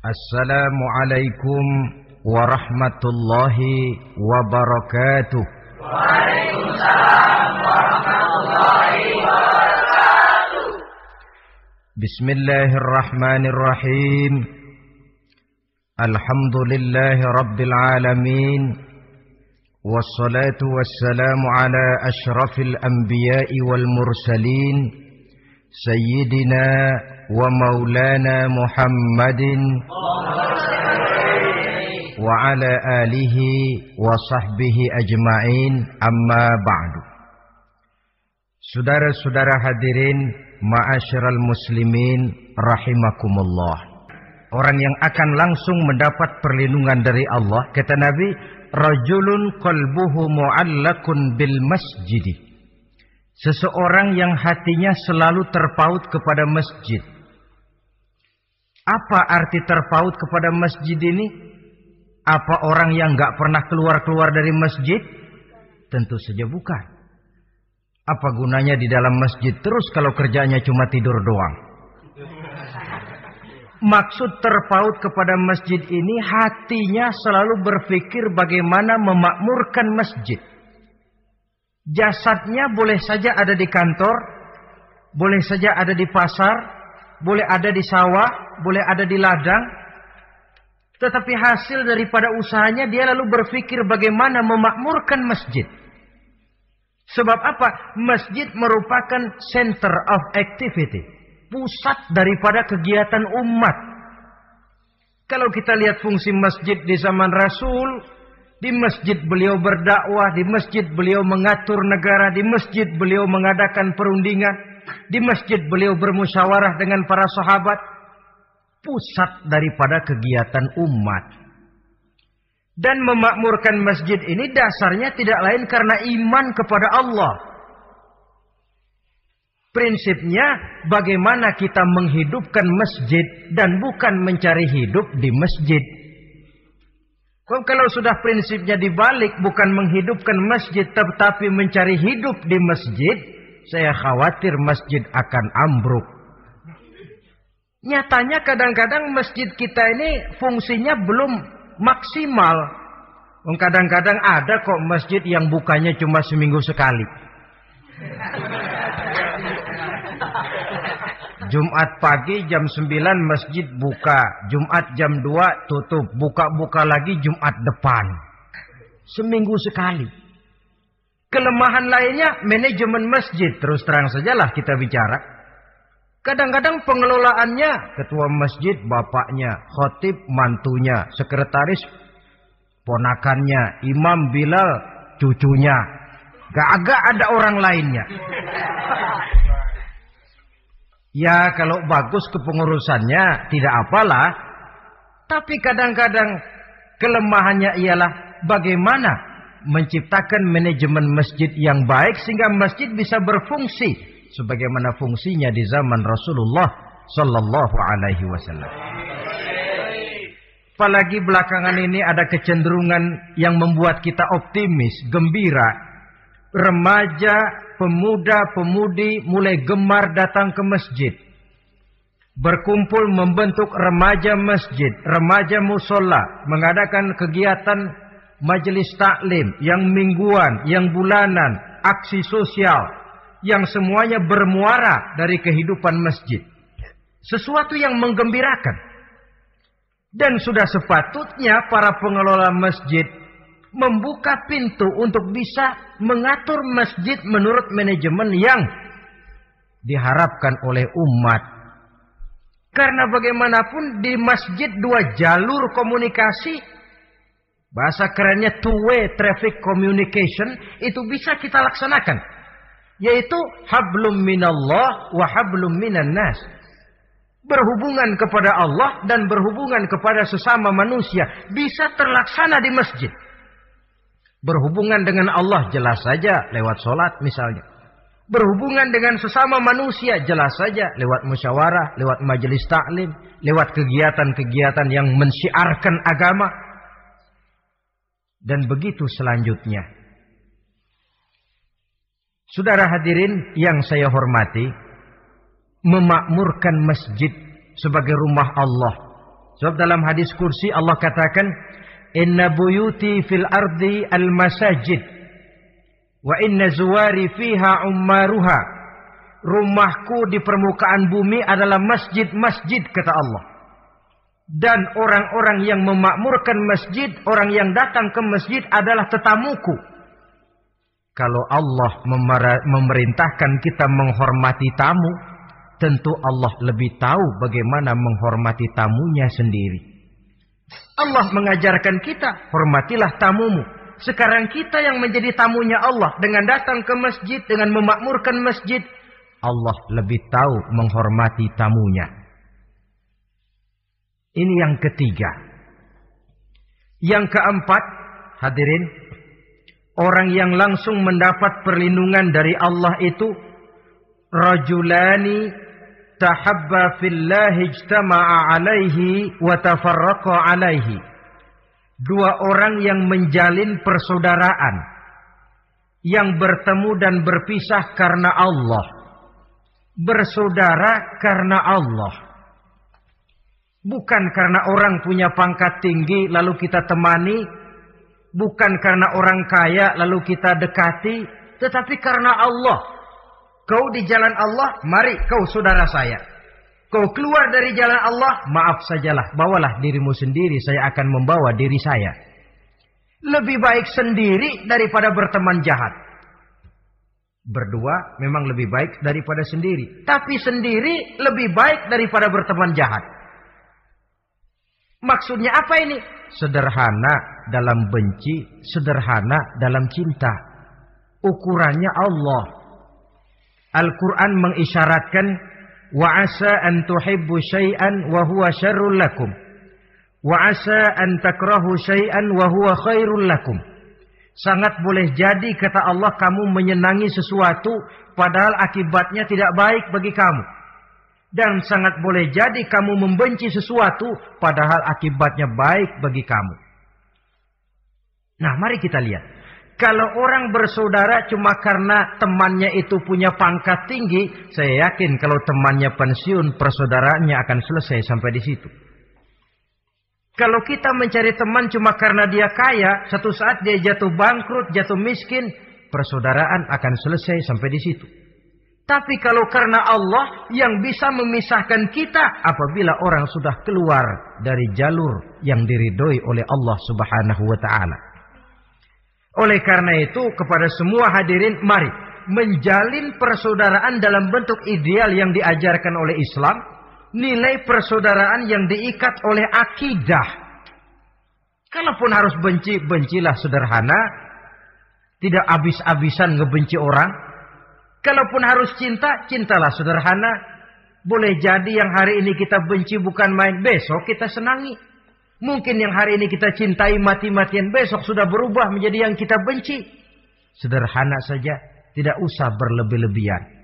السلام عليكم ورحمة الله وبركاته. وعليكم السلام ورحمة الله وبركاته بسم الله الرحمن الرحيم. الحمد لله رب العالمين. والصلاة والسلام على أشرف الأنبياء والمرسلين. سيدنا ومولانا محمد وعلى آله وصحبه أجمعين أما بعد Saudara-saudara hadirin, ma'asyiral muslimin rahimakumullah. Orang yang akan langsung mendapat perlindungan dari Allah, kata Nabi, rajulun qalbuhu mu'allakun bil masjid. Seseorang yang hatinya selalu terpaut kepada masjid. Apa arti terpaut kepada masjid ini? Apa orang yang gak pernah keluar-keluar dari masjid? Tentu saja bukan. Apa gunanya di dalam masjid terus kalau kerjanya cuma tidur doang? Maksud terpaut kepada masjid ini hatinya selalu berpikir bagaimana memakmurkan masjid. Jasadnya boleh saja ada di kantor, boleh saja ada di pasar, boleh ada di sawah, boleh ada di ladang. Tetapi hasil daripada usahanya dia lalu berpikir bagaimana memakmurkan masjid. Sebab apa? Masjid merupakan center of activity. Pusat daripada kegiatan umat. Kalau kita lihat fungsi masjid di zaman Rasul, di masjid beliau berdakwah, di masjid beliau mengatur negara, di masjid beliau mengadakan perundingan, di masjid beliau bermusyawarah dengan para sahabat. Pusat daripada kegiatan umat. Dan memakmurkan masjid ini dasarnya tidak lain karena iman kepada Allah. Prinsipnya bagaimana kita menghidupkan masjid dan bukan mencari hidup di masjid. Kalau sudah prinsipnya dibalik bukan menghidupkan masjid tetapi mencari hidup di masjid, saya khawatir masjid akan ambruk. Nyatanya kadang-kadang masjid kita ini fungsinya belum maksimal. Kadang-kadang ada kok masjid yang bukanya cuma seminggu sekali. Jumat pagi jam 9 masjid buka. Jumat jam 2 tutup. Buka-buka lagi Jumat depan. Seminggu sekali. Kelemahan lainnya manajemen masjid. Terus terang sajalah kita bicara. Kadang-kadang pengelolaannya ketua masjid bapaknya, khotib mantunya, sekretaris ponakannya, imam Bilal cucunya. Gak agak ada orang lainnya. Ya kalau bagus kepengurusannya tidak apalah. Tapi kadang-kadang kelemahannya ialah bagaimana menciptakan manajemen masjid yang baik sehingga masjid bisa berfungsi sebagaimana fungsinya di zaman Rasulullah sallallahu alaihi wasallam. Apalagi belakangan ini ada kecenderungan yang membuat kita optimis, gembira. Remaja, pemuda, pemudi mulai gemar datang ke masjid. Berkumpul membentuk remaja masjid, remaja musola, mengadakan kegiatan majelis taklim yang mingguan, yang bulanan, aksi sosial, yang semuanya bermuara dari kehidupan masjid. Sesuatu yang menggembirakan. Dan sudah sepatutnya para pengelola masjid membuka pintu untuk bisa mengatur masjid menurut manajemen yang diharapkan oleh umat. Karena bagaimanapun di masjid dua jalur komunikasi bahasa kerennya two way traffic communication itu bisa kita laksanakan yaitu hablum minallah wa hablum minan nas. Berhubungan kepada Allah dan berhubungan kepada sesama manusia bisa terlaksana di masjid. Berhubungan dengan Allah jelas saja lewat solat misalnya. Berhubungan dengan sesama manusia jelas saja lewat musyawarah, lewat majelis taklim, lewat kegiatan-kegiatan yang mensiarkan agama. Dan begitu selanjutnya. Saudara hadirin yang saya hormati, memakmurkan masjid sebagai rumah Allah, Sebab dalam hadis kursi Allah katakan, Inna buyuti fil ardi al masajid. Wa inna zuwari fiha ummaruha. Rumahku di permukaan bumi adalah masjid-masjid kata Allah. Dan orang-orang yang memakmurkan masjid, orang yang datang ke masjid adalah tetamuku. Kalau Allah memerintahkan kita menghormati tamu, tentu Allah lebih tahu bagaimana menghormati tamunya sendiri. Allah mengajarkan kita, hormatilah tamumu. Sekarang kita yang menjadi tamunya Allah dengan datang ke masjid, dengan memakmurkan masjid, Allah lebih tahu menghormati tamunya. Ini yang ketiga. Yang keempat, hadirin, orang yang langsung mendapat perlindungan dari Allah itu rajulani tahabba fillahi ijtama'a alaihi wa tafarraqa alaihi. Dua orang yang menjalin persaudaraan yang bertemu dan berpisah karena Allah bersaudara karena Allah. Bukan karena orang punya pangkat tinggi lalu kita temani, bukan karena orang kaya lalu kita dekati, tetapi karena Allah. Kau di jalan Allah, mari kau saudara saya. Kau keluar dari jalan Allah, maaf sajalah, bawalah dirimu sendiri, saya akan membawa diri saya. Lebih baik sendiri daripada berteman jahat. Berdua memang lebih baik daripada sendiri. Tapi sendiri lebih baik daripada berteman jahat. Maksudnya apa ini? Sederhana dalam benci, sederhana dalam cinta. Ukurannya Allah. Al-Quran mengisyaratkan wa asa an tuhibbu syai'an wa huwa syarrul lakum. Wa asa an takrahu syai'an wa huwa khairul. Sangat boleh jadi kata Allah kamu menyenangi sesuatu padahal akibatnya tidak baik bagi kamu. Dan sangat boleh jadi kamu membenci sesuatu padahal akibatnya baik bagi kamu. Nah mari kita lihat. Kalau orang bersaudara cuma karena temannya itu punya pangkat tinggi, saya yakin kalau temannya pensiun, persaudaraannya akan selesai sampai di situ. Kalau kita mencari teman cuma karena dia kaya, satu saat dia jatuh bangkrut, jatuh miskin, persaudaraan akan selesai sampai di situ. Tapi kalau karena Allah yang bisa memisahkan kita apabila orang sudah keluar dari jalur yang diridhoi oleh Allah Subhanahu wa taala. Oleh karena itu kepada semua hadirin mari menjalin persaudaraan dalam bentuk ideal yang diajarkan oleh Islam nilai persaudaraan yang diikat oleh akidah. Kalaupun harus benci, bencilah sederhana. Tidak habis-habisan ngebenci orang. Kalaupun harus cinta, cintalah sederhana. Boleh jadi yang hari ini kita benci bukan main, besok kita senangi. Mungkin yang hari ini kita cintai mati-matian, besok sudah berubah menjadi yang kita benci. Sederhana saja, tidak usah berlebih-lebihan.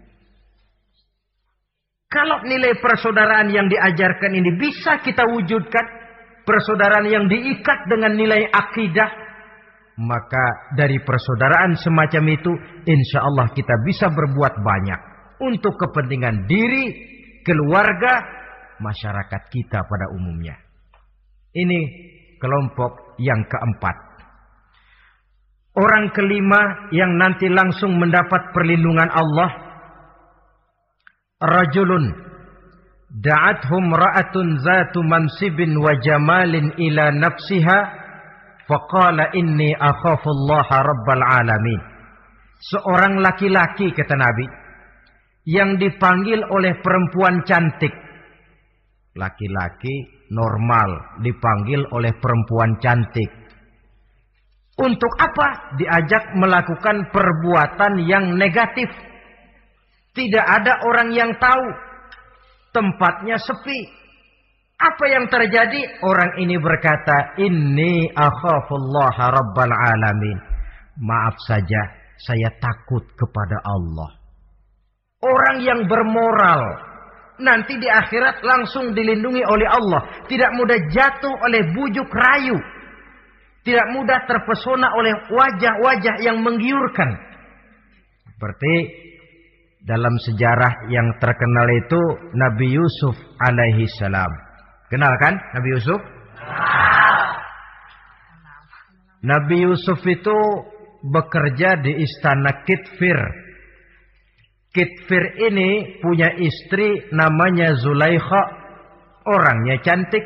Kalau nilai persaudaraan yang diajarkan ini bisa kita wujudkan, persaudaraan yang diikat dengan nilai akidah, maka dari persaudaraan semacam itu, insya Allah kita bisa berbuat banyak untuk kepentingan diri, keluarga, masyarakat kita pada umumnya. Ini kelompok yang keempat. Orang kelima yang nanti langsung mendapat perlindungan Allah rajulun da'athum ra'atun zatu mansibin wa jamalin ila nafsiha faqala inni akhafullaha rabbal alamin seorang laki-laki kata Nabi yang dipanggil oleh perempuan cantik laki-laki normal dipanggil oleh perempuan cantik untuk apa diajak melakukan perbuatan yang negatif tidak ada orang yang tahu. Tempatnya sepi. Apa yang terjadi? Orang ini berkata, Inni akhafullaha rabbal alamin. Maaf saja, saya takut kepada Allah. Orang yang bermoral. Nanti di akhirat langsung dilindungi oleh Allah. Tidak mudah jatuh oleh bujuk rayu. Tidak mudah terpesona oleh wajah-wajah yang menggiurkan. Seperti dalam sejarah yang terkenal itu Nabi Yusuf alaihi salam. Kenal kan Nabi Yusuf? Nabi Yusuf itu bekerja di istana Kitfir. Kitfir ini punya istri namanya Zulaikha. Orangnya cantik.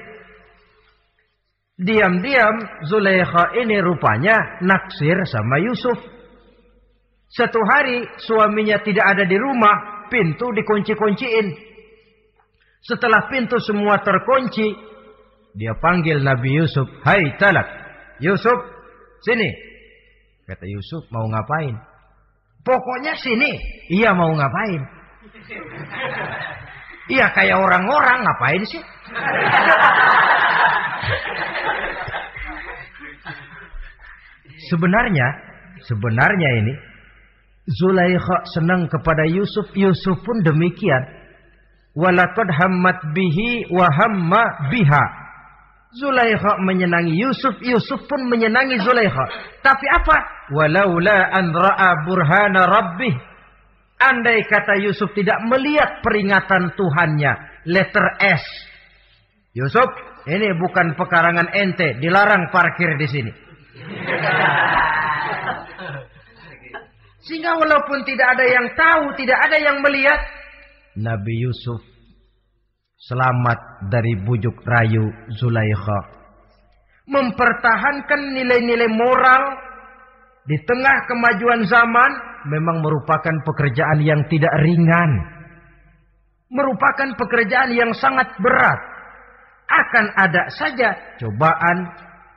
Diam-diam Zulaikha ini rupanya naksir sama Yusuf. Satu hari suaminya tidak ada di rumah, pintu dikunci-kunciin. Setelah pintu semua terkunci, dia panggil Nabi Yusuf, "Hai Talak, Yusuf, sini." Kata Yusuf, "Mau ngapain?" "Pokoknya sini." "Iya, mau ngapain?" "Iya, kayak orang-orang, ngapain sih?" Sebenarnya, sebenarnya ini Zulaikha senang kepada Yusuf, Yusuf pun demikian. Walakad hammat bihi wa hamma biha. Zulaikha menyenangi Yusuf, Yusuf pun menyenangi Zulaikha. Tapi apa? Walaula an ra'a burhana rabbih. Andai kata Yusuf tidak melihat peringatan Tuhannya, letter S. Yusuf, ini bukan pekarangan ente, dilarang parkir di sini. Sehingga walaupun tidak ada yang tahu, tidak ada yang melihat, Nabi Yusuf selamat dari bujuk rayu Zulaikha. Mempertahankan nilai-nilai moral di tengah kemajuan zaman memang merupakan pekerjaan yang tidak ringan. Merupakan pekerjaan yang sangat berat. Akan ada saja cobaan,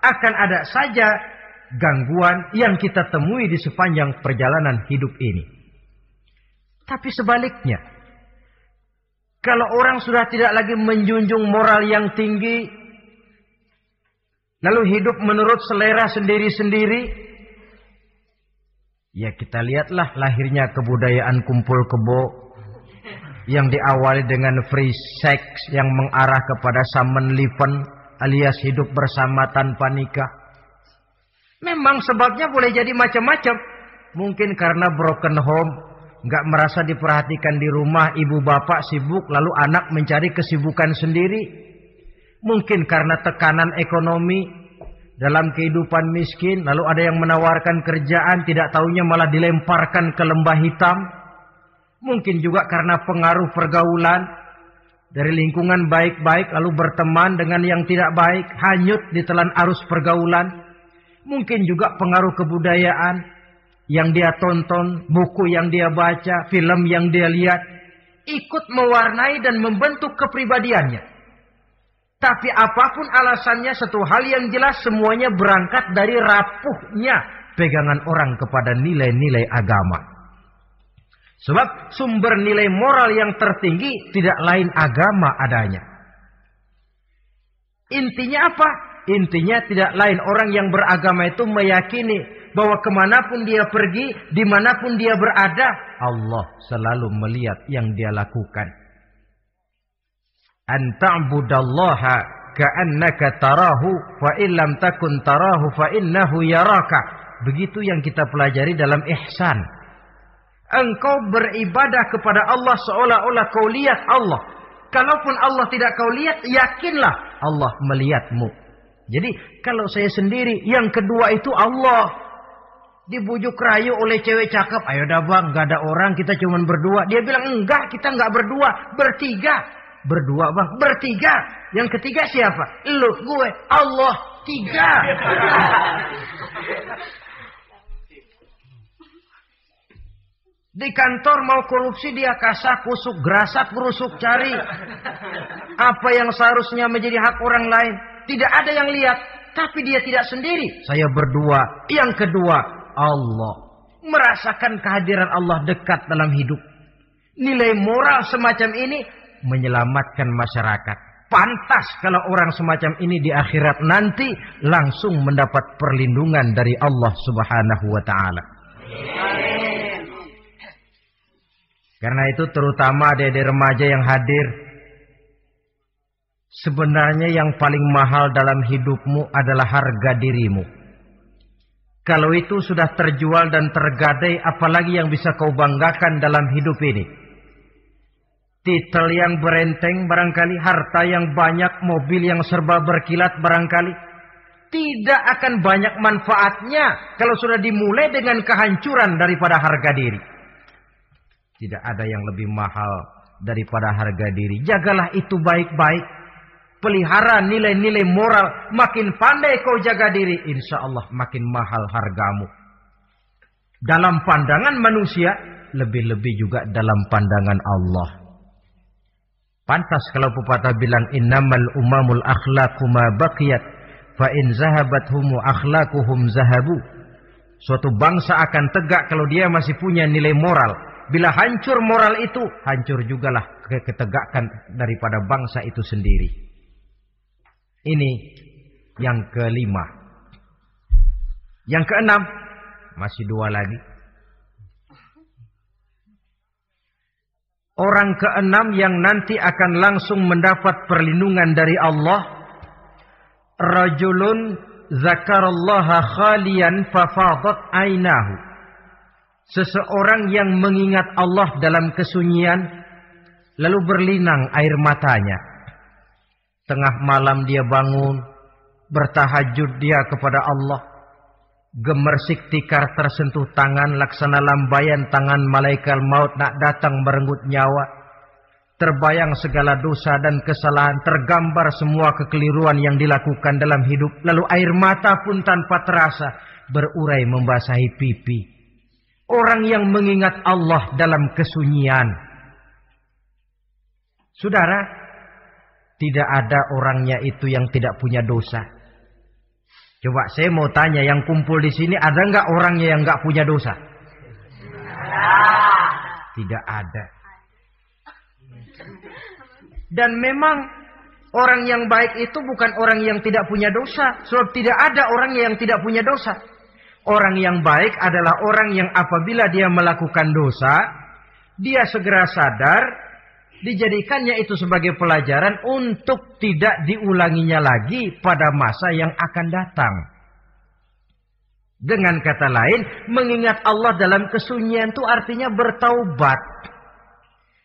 akan ada saja gangguan yang kita temui di sepanjang perjalanan hidup ini. Tapi sebaliknya, kalau orang sudah tidak lagi menjunjung moral yang tinggi, lalu hidup menurut selera sendiri-sendiri, ya kita lihatlah lahirnya kebudayaan kumpul kebo yang diawali dengan free sex yang mengarah kepada samen lipen alias hidup bersama tanpa nikah. Memang sebabnya boleh jadi macam-macam. Mungkin karena broken home, nggak merasa diperhatikan di rumah, ibu bapak sibuk, lalu anak mencari kesibukan sendiri. Mungkin karena tekanan ekonomi dalam kehidupan miskin, lalu ada yang menawarkan kerjaan, tidak taunya malah dilemparkan ke lembah hitam. Mungkin juga karena pengaruh pergaulan dari lingkungan baik-baik, lalu berteman dengan yang tidak baik, hanyut di telan arus pergaulan. Mungkin juga pengaruh kebudayaan, yang dia tonton, buku yang dia baca, film yang dia lihat, ikut mewarnai dan membentuk kepribadiannya. Tapi apa pun alasannya, satu hal yang jelas semuanya berangkat dari rapuhnya pegangan orang kepada nilai-nilai agama. Sebab sumber nilai moral yang tertinggi tidak lain agama adanya. Intinya apa? Intinya tidak lain orang yang beragama itu meyakini bahwa ke mana pun dia pergi, di mana pun dia berada, Allah selalu melihat yang dia lakukan. Anta'budallaha ka'annaka tarahu fa illam takun tarahu fa innahu yaraka. Begitu yang kita pelajari dalam ihsan. Engkau beribadah kepada Allah seolah-olah kau lihat Allah. Kalaupun Allah tidak kau lihat, yakinlah Allah melihatmu. Jadi kalau saya sendiri, yang kedua itu Allah dibujuk rayu oleh cewek cakep. Ayo dah bang, gak ada orang, kita cuma berdua. Dia bilang, enggak, kita nggak berdua, bertiga. Berdua bang, bertiga. Yang ketiga siapa? Lu, gue, Allah, tiga. Di kantor mau korupsi dia kasak, kusuk, gerasak, berusuk, cari. Apa yang seharusnya menjadi hak orang lain. Tidak ada yang lihat. Tapi dia tidak sendiri. Saya berdua. Yang kedua, Allah. Merasakan kehadiran Allah dekat dalam hidup. Nilai moral semacam ini menyelamatkan masyarakat. Pantas kalau orang semacam ini di akhirat nanti langsung mendapat perlindungan dari Allah Subhanahu wa taala. Karena itu terutama adik-adik remaja yang hadir Sebenarnya yang paling mahal dalam hidupmu adalah harga dirimu. Kalau itu sudah terjual dan tergadai, apalagi yang bisa kau banggakan dalam hidup ini? titel yang berenteng barangkali, harta yang banyak, mobil yang serba berkilat barangkali. Tidak akan banyak manfaatnya kalau sudah dimulai dengan kehancuran daripada harga diri. Tidak ada yang lebih mahal daripada harga diri. Jagalah itu baik-baik. Pelihara nilai-nilai moral. Makin pandai kau jaga diri. Insya Allah makin mahal hargamu. Dalam pandangan manusia. Lebih-lebih juga dalam pandangan Allah. Pantas kalau pepatah bilang. Innamal umamul akhlaku ma baqiyat fa in zahabat humu akhlaquhum zahabu. Suatu bangsa akan tegak kalau dia masih punya nilai moral. Bila hancur moral itu, hancur jugalah ketegakan daripada bangsa itu sendiri. Ini yang kelima. Yang keenam, masih dua lagi. Orang keenam yang nanti akan langsung mendapat perlindungan dari Allah rajulun zakarallaha khalian fafadat ainahu. Seseorang yang mengingat Allah dalam kesunyian lalu berlinang air matanya. Tengah malam dia bangun, bertahajud dia kepada Allah. Gemersik tikar tersentuh tangan laksana lambayan tangan malaikat maut nak datang merenggut nyawa terbayang segala dosa dan kesalahan, tergambar semua kekeliruan yang dilakukan dalam hidup. Lalu air mata pun tanpa terasa berurai membasahi pipi. Orang yang mengingat Allah dalam kesunyian. Saudara, tidak ada orangnya itu yang tidak punya dosa. Coba saya mau tanya, yang kumpul di sini ada nggak orangnya yang nggak punya dosa? Tidak ada. Dan memang orang yang baik itu bukan orang yang tidak punya dosa. Sebab tidak ada orang yang tidak punya dosa. Orang yang baik adalah orang yang apabila dia melakukan dosa, dia segera sadar, dijadikannya itu sebagai pelajaran untuk tidak diulanginya lagi pada masa yang akan datang. Dengan kata lain, mengingat Allah dalam kesunyian itu artinya bertaubat.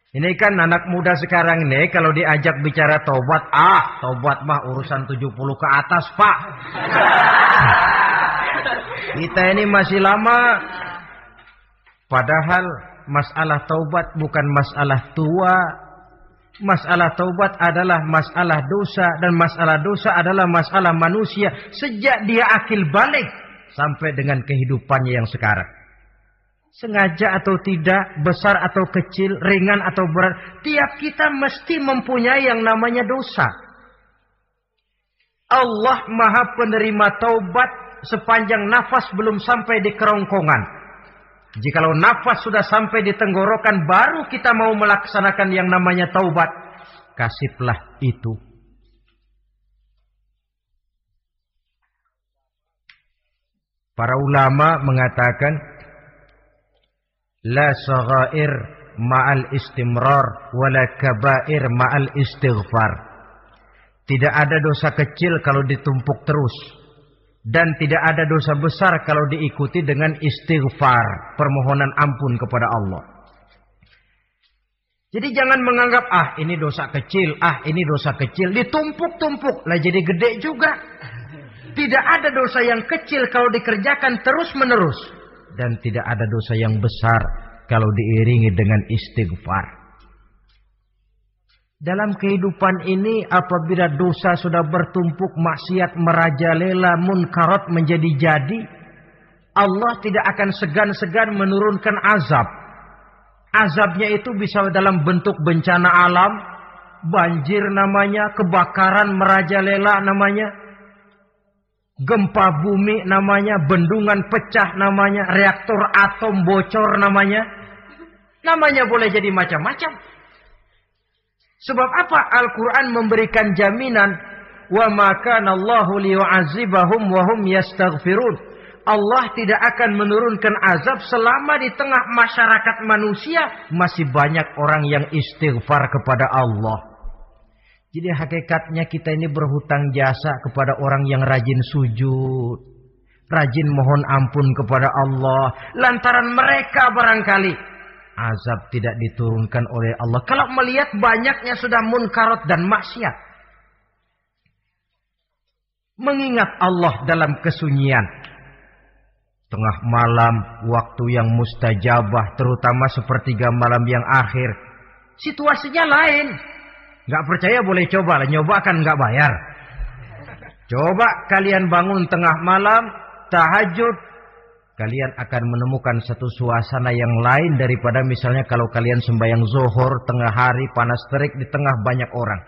Ini kan anak muda sekarang ini kalau diajak bicara tobat, ah tobat mah urusan 70 ke atas pak. Kita ini masih lama. Padahal masalah taubat bukan masalah tua. Masalah taubat adalah masalah dosa. Dan masalah dosa adalah masalah manusia. Sejak dia akil balik. Sampai dengan kehidupannya yang sekarang. Sengaja atau tidak, besar atau kecil, ringan atau berat. Tiap kita mesti mempunyai yang namanya dosa. Allah maha penerima taubat sepanjang nafas belum sampai di kerongkongan. Jikalau nafas sudah sampai di tenggorokan baru kita mau melaksanakan yang namanya taubat. Kasihlah itu. Para ulama mengatakan la saghair ma'al istimrar wala kabair ma'al istighfar. Tidak ada dosa kecil kalau ditumpuk terus. Dan tidak ada dosa besar kalau diikuti dengan istighfar. Permohonan ampun kepada Allah. Jadi jangan menganggap, ah ini dosa kecil, ah ini dosa kecil. Ditumpuk-tumpuk, lah jadi gede juga. Tidak ada dosa yang kecil kalau dikerjakan terus menerus dan tidak ada dosa yang besar kalau diiringi dengan istighfar. Dalam kehidupan ini apabila dosa sudah bertumpuk maksiat merajalela munkarat menjadi jadi Allah tidak akan segan-segan menurunkan azab. Azabnya itu bisa dalam bentuk bencana alam, banjir namanya, kebakaran merajalela namanya, Gempa bumi namanya, bendungan pecah namanya, reaktor atom bocor namanya. Namanya boleh jadi macam-macam. Sebab apa Al-Quran memberikan jaminan wa maka Allahu liyu'azibahum wa hum yastaghfirun. Allah tidak akan menurunkan azab selama di tengah masyarakat manusia masih banyak orang yang istighfar kepada Allah. Jadi hakikatnya kita ini berhutang jasa kepada orang yang rajin sujud. Rajin mohon ampun kepada Allah. Lantaran mereka barangkali azab tidak diturunkan oleh Allah. Kalau melihat banyaknya sudah munkarat dan maksiat. Mengingat Allah dalam kesunyian. Tengah malam, waktu yang mustajabah, terutama sepertiga malam yang akhir. Situasinya lain. Gak percaya boleh coba nyoba kan gak bayar. Coba kalian bangun tengah malam, tahajud, kalian akan menemukan satu suasana yang lain daripada misalnya kalau kalian sembahyang zohor tengah hari panas terik di tengah banyak orang.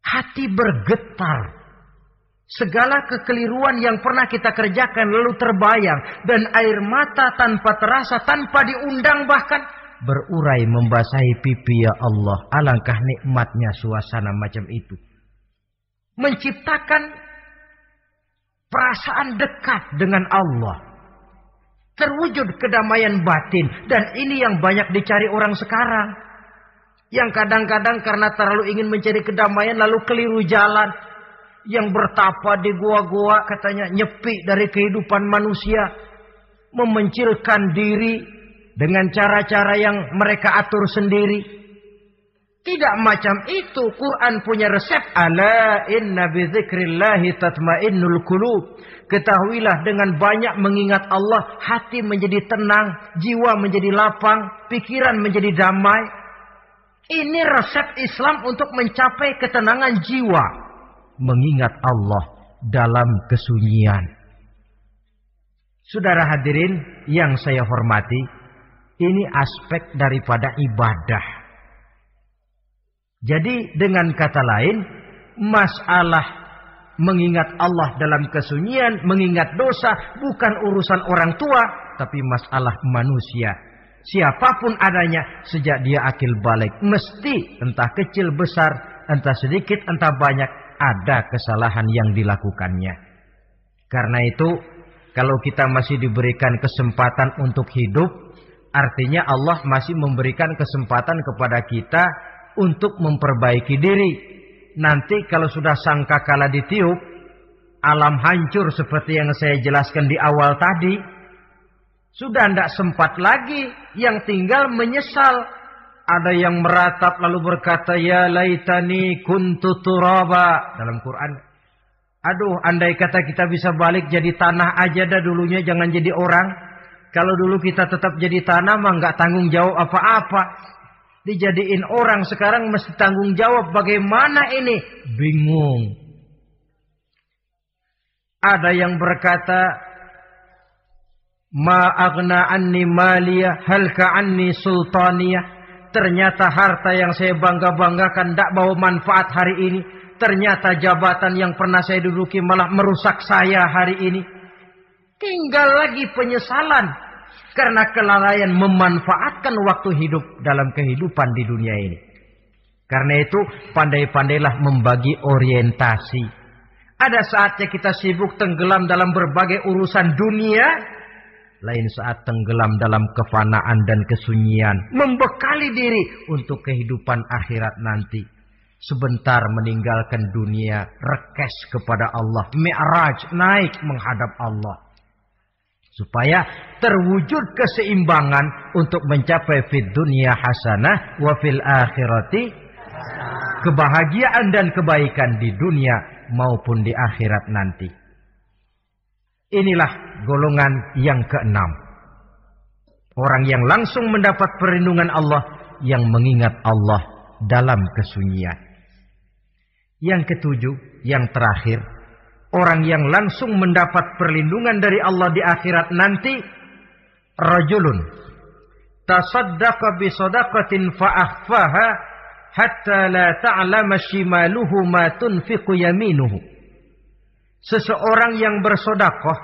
Hati bergetar. Segala kekeliruan yang pernah kita kerjakan lalu terbayang. Dan air mata tanpa terasa, tanpa diundang bahkan. Berurai membasahi pipi ya Allah. Alangkah nikmatnya suasana macam itu. Menciptakan perasaan dekat dengan Allah. Terwujud kedamaian batin. Dan ini yang banyak dicari orang sekarang. Yang kadang-kadang karena terlalu ingin mencari kedamaian lalu keliru jalan. Yang bertapa di gua-gua katanya nyepi dari kehidupan manusia. Memencilkan diri dengan cara-cara yang mereka atur sendiri. Tidak macam itu Quran punya resep. Ala inna bi tatmainnul qulub ketahuilah dengan banyak mengingat Allah hati menjadi tenang jiwa menjadi lapang pikiran menjadi damai ini resep Islam untuk mencapai ketenangan jiwa mengingat Allah dalam kesunyian. Saudara hadirin yang saya hormati, ini aspek daripada ibadah. Jadi dengan kata lain, masalah mengingat Allah dalam kesunyian, mengingat dosa bukan urusan orang tua, tapi masalah manusia. Siapa pun adanya sejak dia akil balik, mesti entah kecil besar, entah sedikit entah banyak ada kesalahan yang dilakukannya. Karena itu, kalau kita masih diberikan kesempatan untuk hidup, artinya Allah masih memberikan kesempatan kepada kita untuk memperbaiki diri. Nanti kalau sudah sangka kala ditiup, alam hancur seperti yang saya jelaskan di awal tadi, sudah tidak sempat lagi yang tinggal menyesal ada yang meratap lalu berkata, Ya laitani kuntu turaba. Dalam Quran. Aduh, andai kata kita bisa balik jadi tanah aja dah dulunya, jangan jadi orang. Kalau dulu kita tetap jadi tanah, mah nggak tanggung jawab apa-apa. Dijadiin orang sekarang mesti tanggung jawab. Bagaimana ini? Bingung. Ada yang berkata, Ma agna anni maliyah halka anni sultaniyah. Ternyata harta yang saya bangga-banggakan tidak bawa manfaat hari ini. Ternyata jabatan yang pernah saya duduki malah merusak saya hari ini. Tinggal lagi penyesalan. Karena kelalaian memanfaatkan waktu hidup dalam kehidupan di dunia ini. Karena itu pandai-pandailah membagi orientasi. Ada saatnya kita sibuk tenggelam dalam berbagai urusan dunia lain saat tenggelam dalam kefanaan dan kesunyian. Membekali diri untuk kehidupan akhirat nanti. Sebentar meninggalkan dunia. Rekes kepada Allah. Mi'raj naik menghadap Allah. Supaya terwujud keseimbangan untuk mencapai fid dunia hasanah wa fil akhirati kebahagiaan dan kebaikan di dunia maupun di akhirat nanti. Inilah golongan yang keenam. Orang yang langsung mendapat perlindungan Allah yang mengingat Allah dalam kesunyian. Yang ketujuh, yang terakhir, orang yang langsung mendapat perlindungan dari Allah di akhirat nanti rajulun tasaddaqa bi sadaqatin hatta la ta'lama shimaluhu ma tunfiqu yaminuhu seseorang yang bersodakoh,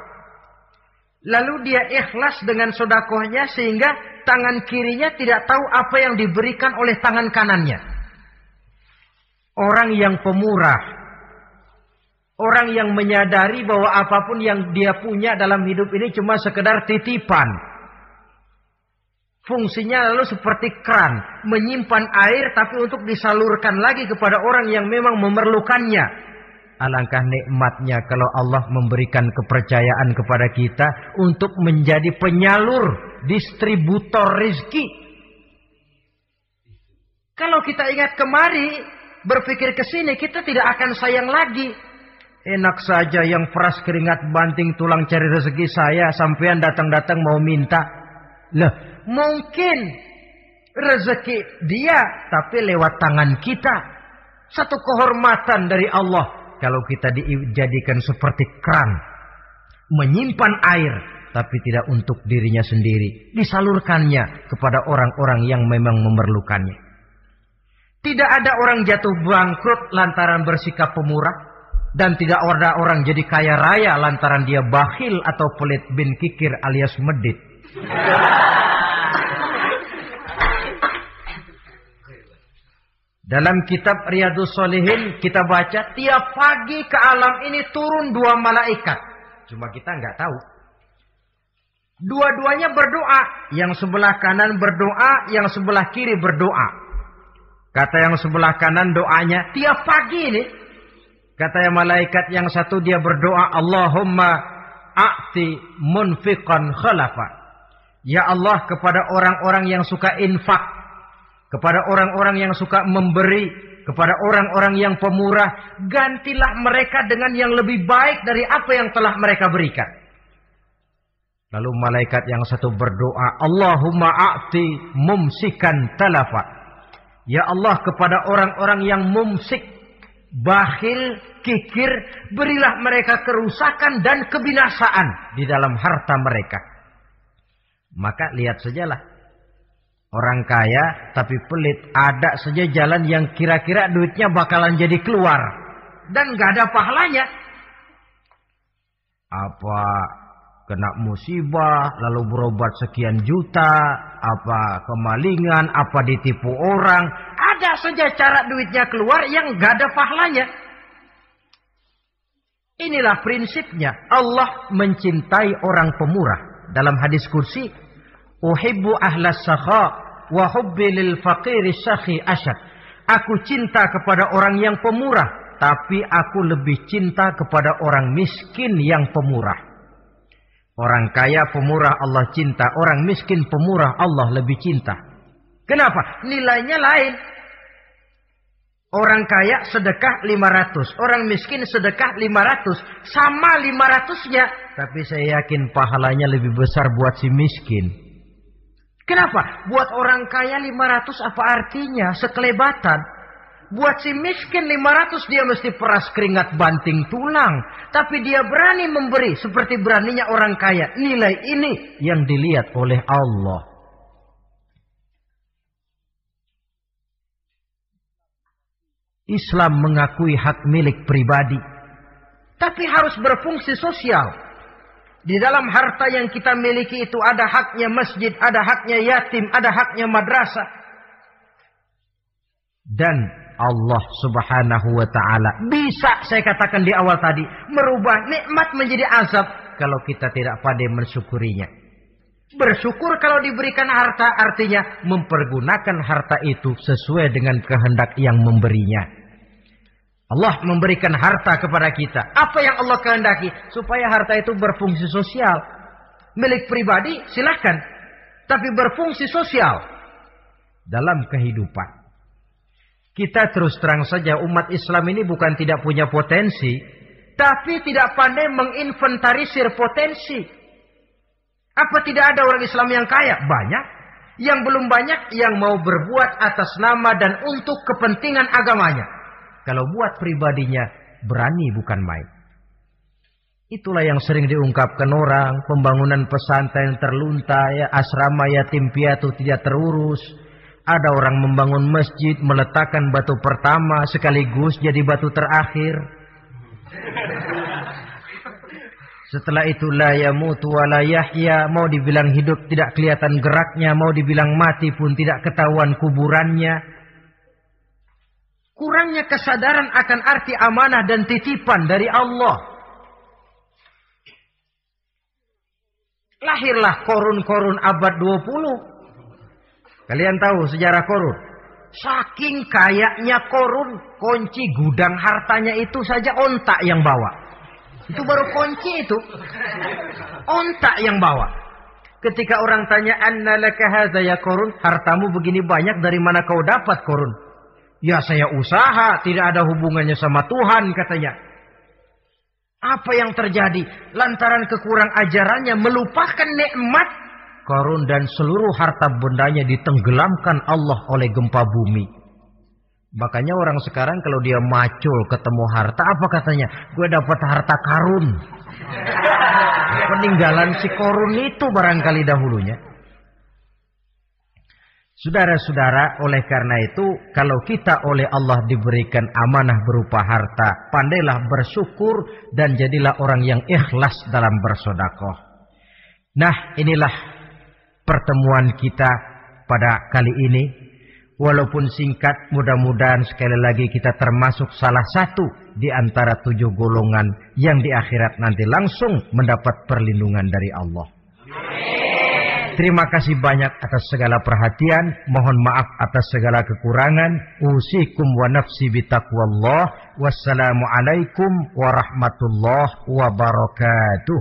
lalu dia ikhlas dengan sodakohnya sehingga tangan kirinya tidak tahu apa yang diberikan oleh tangan kanannya. Orang yang pemurah, orang yang menyadari bahwa apa pun yang dia punya dalam hidup ini cuma sekedar titipan. Fungsinya lalu seperti keran, menyimpan air tapi untuk disalurkan lagi kepada orang yang memang memerlukannya. Alangkah nikmatnya kalau Allah memberikan kepercayaan kepada kita untuk menjadi penyalur, distributor rizki Kalau kita ingat kemari, berpikir ke sini, kita tidak akan sayang lagi. Enak saja yang peras keringat banting tulang cari rezeki saya, sampean datang-datang mau minta. Loh, mungkin rezeki dia, tapi lewat tangan kita. Satu kehormatan dari Allah kalau kita dijadikan seperti keran. Menyimpan air, tapi tidak untuk dirinya sendiri. Disalurkannya kepada orang-orang yang memang memerlukannya. Tidak ada orang jatuh bangkrut lantaran bersikap pemurah. Dan tidak ada orang jadi kaya raya lantaran dia bakhil atau pelit bin kikir alias medit. Dalam kitab Riyadus Solihin kita baca tiap pagi ke alam ini turun dua malaikat. Cuma kita nggak tahu. Dua-duanya berdoa. Yang sebelah kanan berdoa, yang sebelah kiri berdoa. Kata yang sebelah kanan doanya tiap pagi ini. Kata yang malaikat yang satu dia berdoa Allahumma a'ti munfiqan khalafa. Ya Allah kepada orang-orang yang suka infak. Kepada orang-orang yang suka memberi. Kepada orang-orang yang pemurah. Gantilah mereka dengan yang lebih baik dari apa yang telah mereka berikan. Lalu malaikat yang satu berdoa. Allahumma a'ti mumsikan talafa. Ya Allah kepada orang-orang yang mumsik, bakhil, kikir, berilah mereka kerusakan dan kebinasaan di dalam harta mereka. Maka lihat sajalah. Orang kaya tapi pelit. Ada saja jalan yang kira-kira duitnya bakalan jadi keluar. Dan gak ada pahalanya. Apa kena musibah, lalu berobat sekian juta, apa kemalingan, apa ditipu orang. Ada saja cara duitnya keluar yang gak ada pahalanya. Inilah prinsipnya. Allah mencintai orang pemurah. Dalam hadis kursi, Uhibbu ahlas sakha wa hubbi lil faqiri syakhi asyad. Aku cinta kepada orang yang pemurah, tapi aku lebih cinta kepada orang miskin yang pemurah. Orang kaya pemurah Allah cinta. Orang miskin pemurah Allah lebih cinta. Kenapa? Nilainya lain. Orang kaya sedekah 500. Orang miskin sedekah 500. Sama 500-nya. Tapi saya yakin pahalanya lebih besar buat si miskin. Kenapa? Buat orang kaya 500 apa artinya? Sekelebatan. Buat si miskin 500 dia mesti peras keringat banting tulang. Tapi dia berani memberi seperti beraninya orang kaya. Nilai ini yang dilihat oleh Allah. Islam mengakui hak milik pribadi. Tapi harus berfungsi sosial. Di dalam harta yang kita miliki itu ada haknya masjid, ada haknya yatim, ada haknya madrasah. Dan Allah subhanahu wa ta'ala. Bisa saya katakan di awal tadi. Merubah nikmat menjadi azab. Kalau kita tidak pandai mensyukurinya. Bersyukur kalau diberikan harta artinya mempergunakan harta itu sesuai dengan kehendak yang memberinya. Allah memberikan harta kepada kita. Apa yang Allah kehendaki? Supaya harta itu berfungsi sosial. Milik pribadi silahkan. Tapi berfungsi sosial. Dalam kehidupan. Kita terus terang saja umat Islam ini bukan tidak punya potensi. Tapi tidak pandai menginventarisir potensi. Apa tidak ada orang Islam yang kaya? Banyak. Yang belum banyak yang mau berbuat atas nama dan untuk kepentingan agamanya. Kalau buat pribadinya berani bukan main. Itulah yang sering diungkapkan orang. Pembangunan pesantren terlunta, ya, asrama yatim piatu tidak terurus ada orang membangun masjid, meletakkan batu pertama sekaligus jadi batu terakhir. Setelah itu la yamutu wa la yahya, mau dibilang hidup tidak kelihatan geraknya, mau dibilang mati pun tidak ketahuan kuburannya. Kurangnya kesadaran akan arti amanah dan titipan dari Allah. Lahirlah korun-korun abad 20 Kalian tahu sejarah korun? Saking kayaknya korun, kunci gudang hartanya itu saja ontak yang bawa. Itu baru kunci itu. Ontak yang bawa. Ketika orang tanya, Anna laka ya korun, hartamu begini banyak dari mana kau dapat korun? Ya saya usaha, tidak ada hubungannya sama Tuhan katanya. Apa yang terjadi? Lantaran kekurang ajarannya melupakan nikmat. Korun dan seluruh harta bendanya ditenggelamkan Allah oleh gempa bumi. Makanya orang sekarang kalau dia macul ketemu harta, apa katanya? Gue dapat harta karun. Peninggalan si korun itu barangkali dahulunya. Saudara-saudara, oleh karena itu, kalau kita oleh Allah diberikan amanah berupa harta, pandailah bersyukur dan jadilah orang yang ikhlas dalam bersodakoh. Nah, inilah pertemuan kita pada kali ini. Walaupun singkat, mudah-mudahan sekali lagi kita termasuk salah satu di antara tujuh golongan yang di akhirat nanti langsung mendapat perlindungan dari Allah. Terima kasih banyak atas segala perhatian. Mohon maaf atas segala kekurangan. Usikum wa nafsi bitaqwallah. Wassalamualaikum warahmatullahi wabarakatuh.